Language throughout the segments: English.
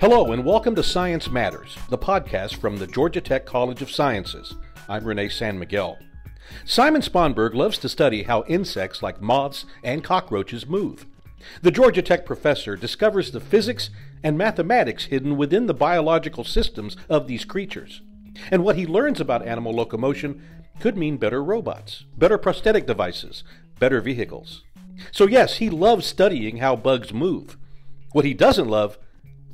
Hello, and welcome to Science Matters, the podcast from the Georgia Tech College of Sciences. I'm Renay San Miguel. Simon Sponberg loves to study how insects like moths and cockroaches move. The Georgia Tech professor discovers the physics and mathematics hidden within the biological systems of these creatures. And what he learns about animal locomotion could mean better robots, better prosthetic devices, better vehicles. So, yes, he loves studying how bugs move. What he doesn't love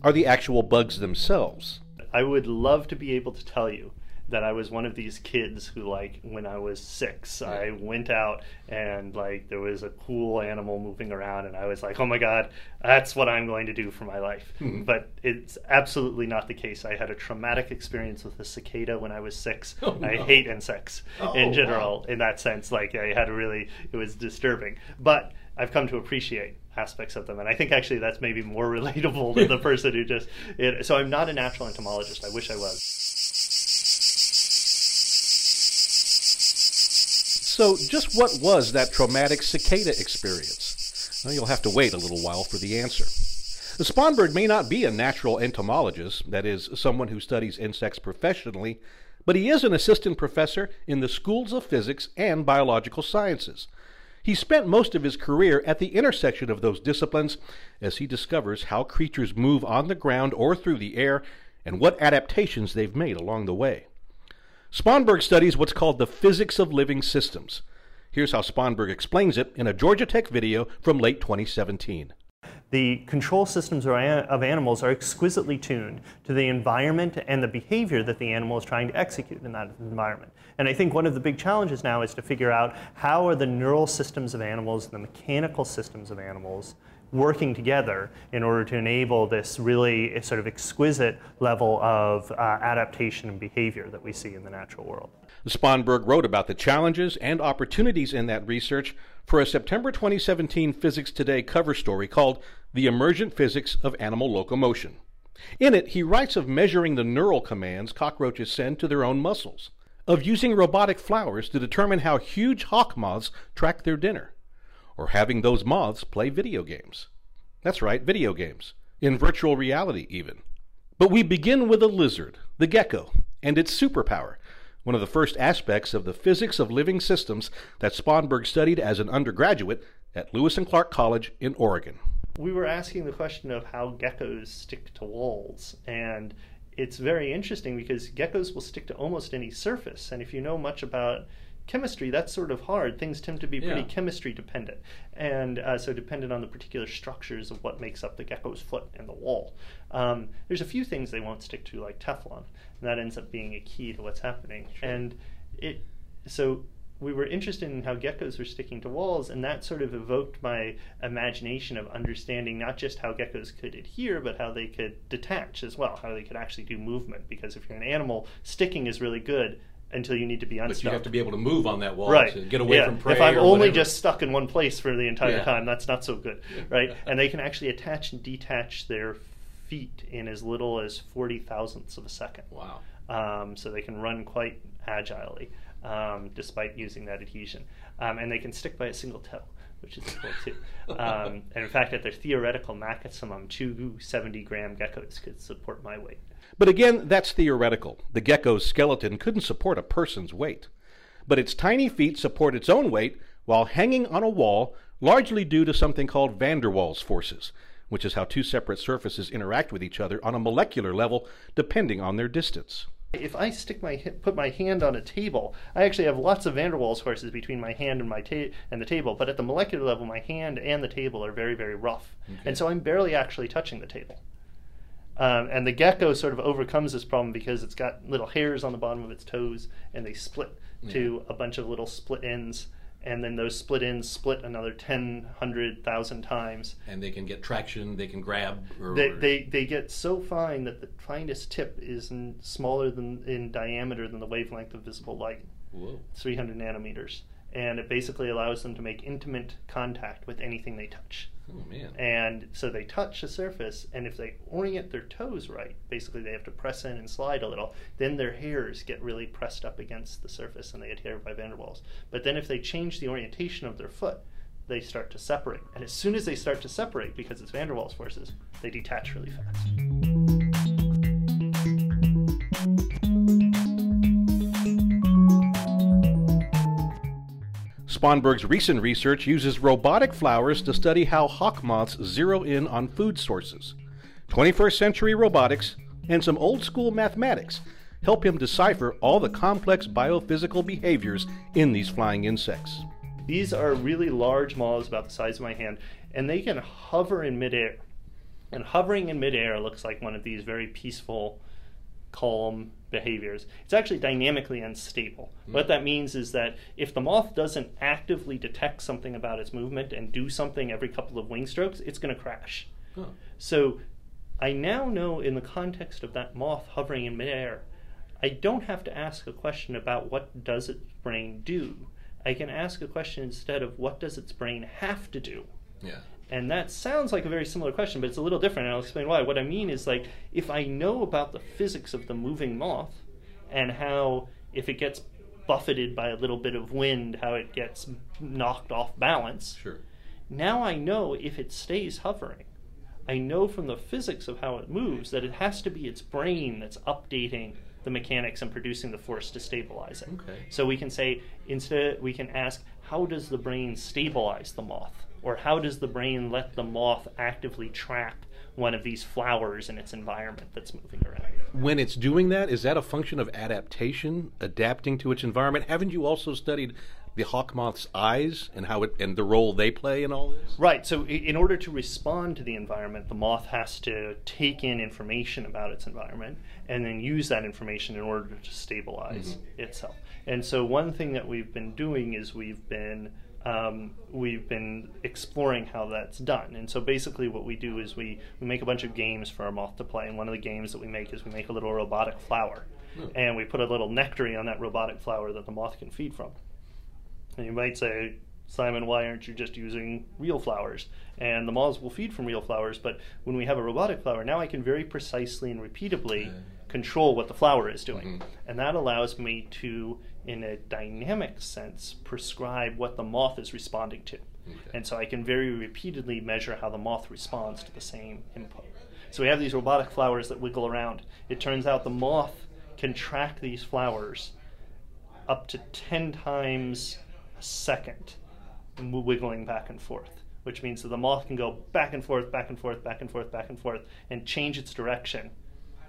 are the actual bugs themselves. I would love to be able to tell you that I was one of these kids who, like, when I was six, yeah. I went out and, like, there was a cool animal moving around, and I was like, oh my God, that's what I'm going to do for my life. Mm-hmm. But it's absolutely not the case. I had a traumatic experience with a cicada when I was six. Oh, no. I hate insects oh, in general, wow. in that sense. Like, I had a really, it was disturbing. But I've come to appreciate aspects of them, and I think actually that's maybe more relatable to the person who just. It, so I'm not a natural entomologist. I wish I was. So, just what was that traumatic cicada experience? Well, you'll have to wait a little while for the answer. The Sponberg may not be a natural entomologist, that is, someone who studies insects professionally, but he is an assistant professor in the schools of physics and biological sciences. He spent most of his career at the intersection of those disciplines as he discovers how creatures move on the ground or through the air and what adaptations they've made along the way. Sponberg studies what's called the physics of living systems. Here's how Sponberg explains it in a Georgia Tech video from late 2017. The control systems of animals are exquisitely tuned to the environment and the behavior that the animal is trying to execute in that environment. And I think one of the big challenges now is to figure out how are the neural systems of animals, the mechanical systems of animals, working together in order to enable this really sort of exquisite level of uh, adaptation and behavior that we see in the natural world. Sponberg wrote about the challenges and opportunities in that research for a September 2017 Physics Today cover story called The Emergent Physics of Animal Locomotion. In it, he writes of measuring the neural commands cockroaches send to their own muscles, of using robotic flowers to determine how huge hawk moths track their dinner, or having those moths play video games. That's right, video games, in virtual reality even. But we begin with a lizard, the gecko, and its superpower, one of the first aspects of the physics of living systems that Sponberg studied as an undergraduate at Lewis and Clark College in Oregon. We were asking the question of how geckos stick to walls, and it's very interesting because geckos will stick to almost any surface. And if you know much about chemistry, that's sort of hard. Things tend to be pretty yeah. chemistry dependent, and uh, so dependent on the particular structures of what makes up the gecko's foot and the wall. Um, there's a few things they won't stick to, like Teflon, and that ends up being a key to what's happening. Sure. And it so we were interested in how geckos were sticking to walls, and that sort of evoked my imagination of understanding not just how geckos could adhere, but how they could detach as well, how they could actually do movement. Because if you're an animal, sticking is really good until you need to be unstuck. But you have to be able to move on that wall right. to get away yeah. from prey. If I'm only whatever. just stuck in one place for the entire yeah. time, that's not so good, right? and they can actually attach and detach their feet in as little as forty thousandths of a second. Wow! Um, so they can run quite agilely, um, despite using that adhesion, um, and they can stick by a single toe which is cool too. Um, and in fact, at their theoretical maximum, two 70 gram geckos could support my weight. But again, that's theoretical. The gecko's skeleton couldn't support a person's weight. But its tiny feet support its own weight while hanging on a wall, largely due to something called van der Waals forces, which is how two separate surfaces interact with each other on a molecular level depending on their distance. If I stick my put my hand on a table, I actually have lots of van der Waals forces between my hand and my ta- and the table. But at the molecular level, my hand and the table are very very rough, okay. and so I'm barely actually touching the table. Um, and the gecko sort of overcomes this problem because it's got little hairs on the bottom of its toes, and they split yeah. to a bunch of little split ends, and then those split ends split another 10, 100,000 times. And they can get traction, they can grab. Or, they, they, they get so fine that the finest tip is in, smaller than in diameter than the wavelength of visible light. Whoa. 300 nanometers. And it basically allows them to make intimate contact with anything they touch. Oh man! And so they touch the surface, and if they orient their toes right, basically they have to press in and slide a little. Then their hairs get really pressed up against the surface, and they adhere by van der Waals. But then if they change the orientation of their foot, they start to separate. And as soon as they start to separate, because it's van der Waals forces, they detach really fast. Sponberg's recent research uses robotic flowers to study how hawk moths zero in on food sources. 21st century robotics and some old school mathematics help him decipher all the complex biophysical behaviors in these flying insects. These are really large moths about the size of my hand, and they can hover in midair. And hovering in midair looks like one of these very peaceful, calm behaviors. It's actually dynamically unstable. Mm. What that means is that if the moth doesn't actively detect something about its movement and do something every couple of wing strokes, it's going to crash. Oh. So I now know in the context of that moth hovering in midair, I don't have to ask a question about what does its brain do. I can ask a question instead of what does its brain have to do. Yeah. And that sounds like a very similar question, but it's a little different, and I'll explain why. What I mean is like if I know about the physics of the moving moth and how if it gets buffeted by a little bit of wind, how it gets knocked off balance. Sure. Now I know if it stays hovering. I know from the physics of how it moves that it has to be its brain that's updating the mechanics and producing the force to stabilize it. Okay. So we can say instead we can ask how does the brain stabilize the moth or how does the brain let the moth actively trap one of these flowers in its environment that's moving around. When it's doing that, is that a function of adaptation, adapting to its environment? Haven't you also studied the hawk moth's eyes and how it and the role they play in all this? Right. So in order to respond to the environment, the moth has to take in information about its environment and then use that information in order to stabilize mm-hmm. itself. And so one thing that we've been doing is we've been um, we've been exploring how that's done. And so basically, what we do is we, we make a bunch of games for our moth to play. And one of the games that we make is we make a little robotic flower. Hmm. And we put a little nectary on that robotic flower that the moth can feed from. And you might say, Simon, why aren't you just using real flowers? And the moths will feed from real flowers, but when we have a robotic flower, now I can very precisely and repeatably control what the flower is doing. Mm-hmm. And that allows me to, in a dynamic sense, prescribe what the moth is responding to. Okay. And so I can very repeatedly measure how the moth responds to the same input. So we have these robotic flowers that wiggle around. It turns out the moth can track these flowers up to 10 times a second wiggling back and forth, which means that the moth can go back and forth, back and forth, back and forth, back and forth, and change its direction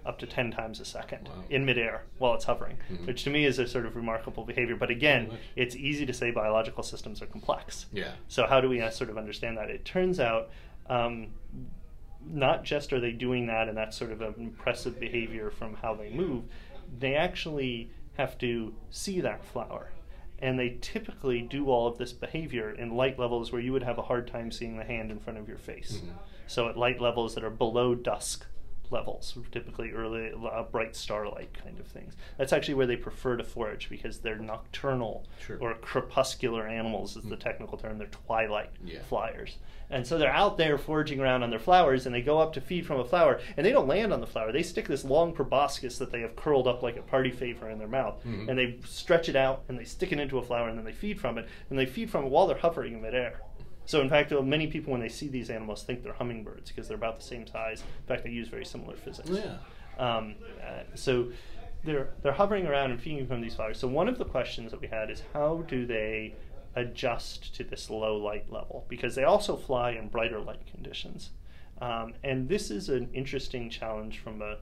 up to 10 times a second wow. in midair while it's hovering, mm-hmm. which to me is a sort of remarkable behavior. But again, it's easy to say biological systems are complex. Yeah. So, how do we uh, sort of understand that? It turns out um, not just are they doing that and that's sort of an impressive behavior from how they move, they actually have to see that flower and they typically do all of this behavior in light levels where you would have a hard time seeing the hand in front of your face. Mm-hmm. So at light levels that are below dusk levels, typically early uh, bright starlight kind of things. That's actually where they prefer to forage because they're nocturnal sure. or crepuscular animals is the mm. technical term. They're twilight yeah. flyers. And so they're out there foraging around on their flowers and they go up to feed from a flower and they don't land on the flower. They stick this long proboscis that they have curled up like a party favor in their mouth mm-hmm. and they stretch it out and they stick it into a flower and then they feed from it and they feed from it while they're hovering in midair. So, in fact, many people, when they see these animals, think they're hummingbirds because they're about the same size. In fact, they use very similar physics. Yeah. Um, uh, so, they're they're hovering around and feeding from these flowers. So, one of the questions that we had is how do they adjust to this low light level? Because they also fly in brighter light conditions, um, and this is an interesting challenge from a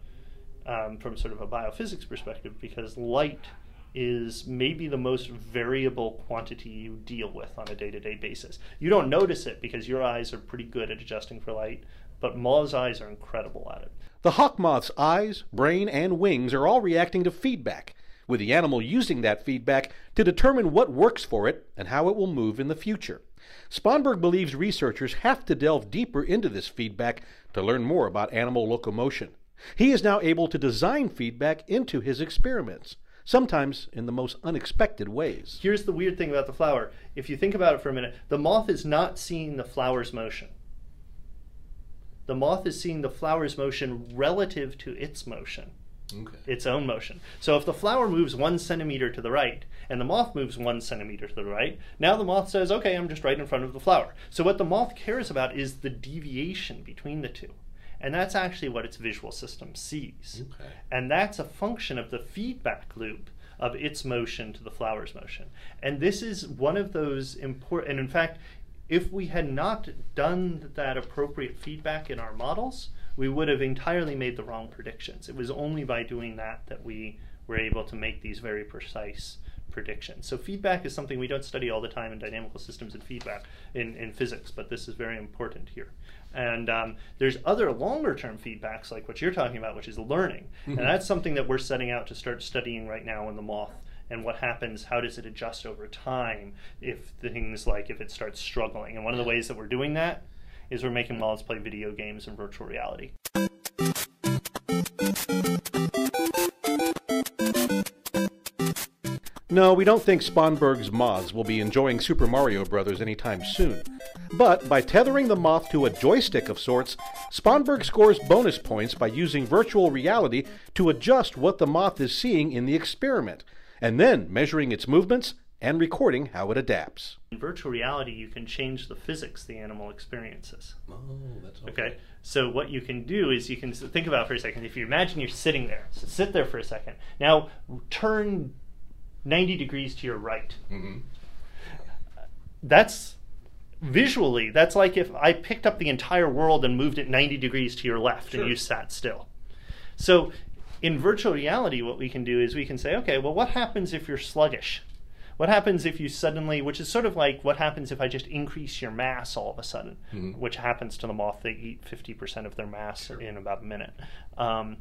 um, from sort of a biophysics perspective because light is maybe the most variable quantity you deal with on a day to day basis. You don't notice it because your eyes are pretty good at adjusting for light, but moth's eyes are incredible at it. The hawk moth's eyes, brain, and wings are all reacting to feedback, with the animal using that feedback to determine what works for it and how it will move in the future. Sponberg believes researchers have to delve deeper into this feedback to learn more about animal locomotion. He is now able to design feedback into his experiments sometimes in the most unexpected ways. Here's the weird thing about the flower. If you think about it for a minute, the moth is not seeing the flower's motion. The moth is seeing the flower's motion relative to its motion. Okay. Its own motion. So if the flower moves one centimeter to the right and the moth moves one centimeter to the right, now the moth says, okay, I'm just right in front of the flower. So what the moth cares about is the deviation between the two. And that's actually what its visual system sees. Okay. And that's a function of the feedback loop of its motion to the flower's motion. And this is one of those important, and in fact, if we had not done that appropriate feedback in our models, we would have entirely made the wrong predictions. It was only by doing that that we were able to make these very precise predictions. So feedback is something we don't study all the time in dynamical systems and feedback in, in physics, but this is very important here. And um, there's other longer term feedbacks like what you're talking about, which is learning. Mm-hmm. And that's something that we're setting out to start studying right now in the moth and what happens how does it adjust over time if things like if it starts struggling and one of the ways that we're doing that is we're making moths play video games in virtual reality No, we don't think Sponberg's moths will be enjoying Super Mario Bros. anytime soon. But by tethering the moth to a joystick of sorts, Sponberg scores bonus points by using virtual reality to adjust what the moth is seeing in the experiment, and then measuring its movements and recording how it adapts. In virtual reality, you can change the physics the animal experiences. Oh, that's okay. okay. So what you can do is you can think about for a second. If you imagine you're sitting there, so sit there for a second. Now turn 90 degrees to your right. Mm-hmm. That's visually, that's like if I picked up the entire world and moved it 90 degrees to your left sure. and you sat still. So in virtual reality, what we can do is we can say, okay, well, what happens if you're sluggish? What happens if you suddenly, which is sort of like what happens if I just increase your mass all of a sudden, mm-hmm. which happens to the moth. They eat 50% of their mass sure. in about a minute. Um,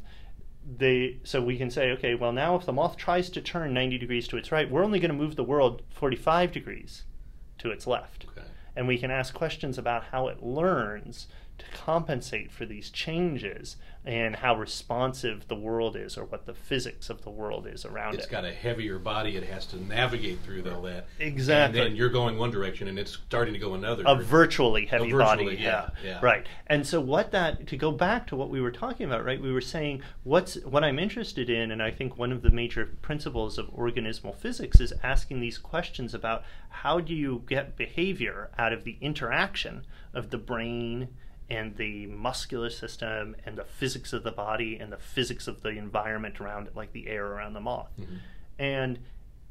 they so we can say okay well now if the moth tries to turn 90 degrees to its right we're only going to move the world 45 degrees to its left okay. and we can ask questions about how it learns to compensate for these changes and how responsive the world is or what the physics of the world is around it's it. It's got a heavier body it has to navigate through all that. Exactly. And then you're going one direction and it's starting to go another. A virtually heavy oh, virtually, body. Yeah, yeah, Right. And so what that to go back to what we were talking about, right? We were saying what's what I'm interested in and I think one of the major principles of organismal physics is asking these questions about how do you get behavior out of the interaction of the brain and the muscular system and the physics of the body and the physics of the environment around it, like the air around the moth. Mm-hmm. And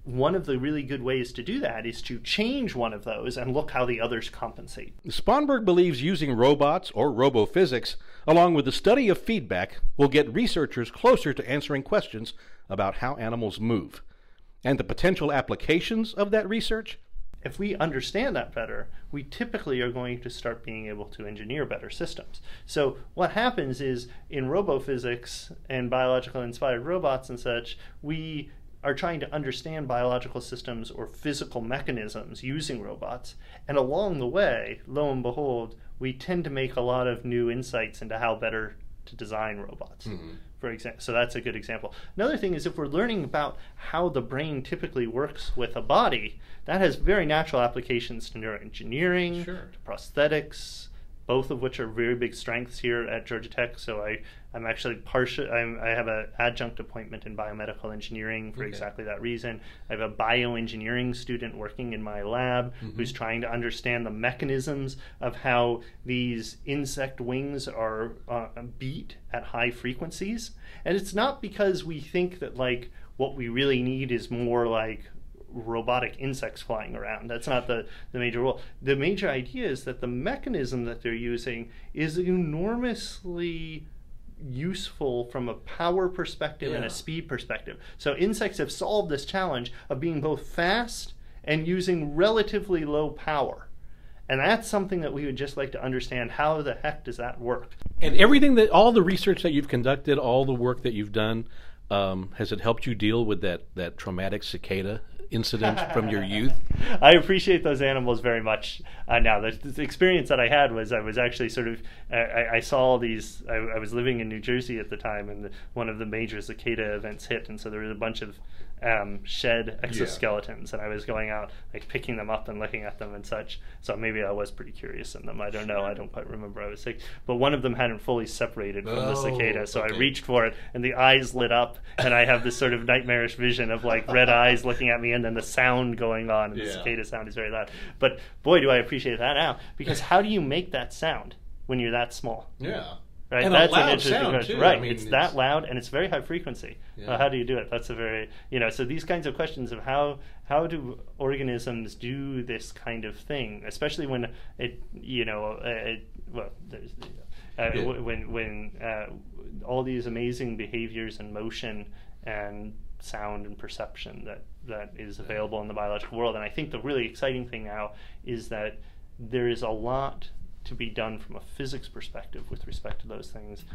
one of the really good ways to do that is to change one of those and look how the others compensate. Sponberg believes using robots or robophysics, along with the study of feedback, will get researchers closer to answering questions about how animals move. And the potential applications of that research if we understand that better, we typically are going to start being able to engineer better systems. So, what happens is in robophysics and biological inspired robots and such, we are trying to understand biological systems or physical mechanisms using robots. And along the way, lo and behold, we tend to make a lot of new insights into how better to design robots. Mm-hmm for example. So that's a good example. Another thing is if we're learning about how the brain typically works with a body, that has very natural applications to neuroengineering, sure. to prosthetics, both of which are very big strengths here at Georgia Tech. So I, I'm actually partial. I'm, i have an adjunct appointment in biomedical engineering for okay. exactly that reason. I have a bioengineering student working in my lab mm-hmm. who's trying to understand the mechanisms of how these insect wings are uh, beat at high frequencies. And it's not because we think that like what we really need is more like robotic insects flying around. That's not the, the major role. The major idea is that the mechanism that they're using is enormously useful from a power perspective yeah. and a speed perspective. So insects have solved this challenge of being both fast and using relatively low power. And that's something that we would just like to understand. How the heck does that work? And everything that, all the research that you've conducted, all the work that you've done, um, has it helped you deal with that, that traumatic cicada incident from your youth? I appreciate those animals very much. Uh, now, the, the, experience that I had was I was actually sort of I, I saw these. I, I, was living in New Jersey at the time, and the, one of the major cicada events hit, and so there was a bunch of um, shed exoskeletons, yeah. and I was going out like picking them up and looking at them and such. So maybe I was pretty curious in them. I don't know. I don't quite remember. I was sick, but one of them hadn't fully separated from oh, the cicada, so okay. I reached for it, and the eyes lit up, and I have this sort of nightmarish vision of like red eyes looking at me, and then the sound going on, and yeah. the cicada sound is very loud. But boy, do I appreciate that now because how do you make that sound when you're that small? Yeah right? And That's an interesting question. too. Right, I mean, it's, it's- that loud and it's very high frequency. Yeah. Uh, how do you do it? That's a very you know. So these kinds of questions of how how do organisms do this kind of thing, especially when it you know uh, it, well there's uh, Yeah. when when uh, all these amazing behaviors and motion and sound and perception that that is available in the biological world. And I think the really exciting thing now is that there is a lot to be done from a physics perspective with respect to those things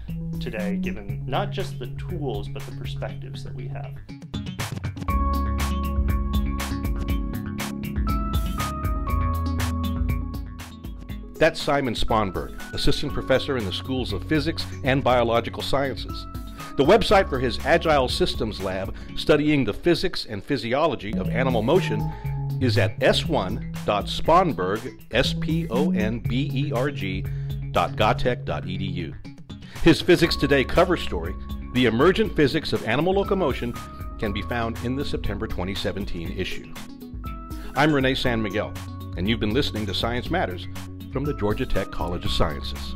today, given not just the tools but the perspectives that we have. That's Simon Sponberg, assistant professor in the schools of physics and biological sciences. The website for his Agile Systems Lab studying the physics and physiology of animal motion is at s1.sponberg, S-P-O-N-B-E-R-G, dot gatech.edu. His Physics Today cover story, The Emergent Physics of Animal Locomotion, can be found in the September 2017 issue. I'm Renay San Miguel, and you've been listening to Science Matters from the Georgia Tech College of Sciences.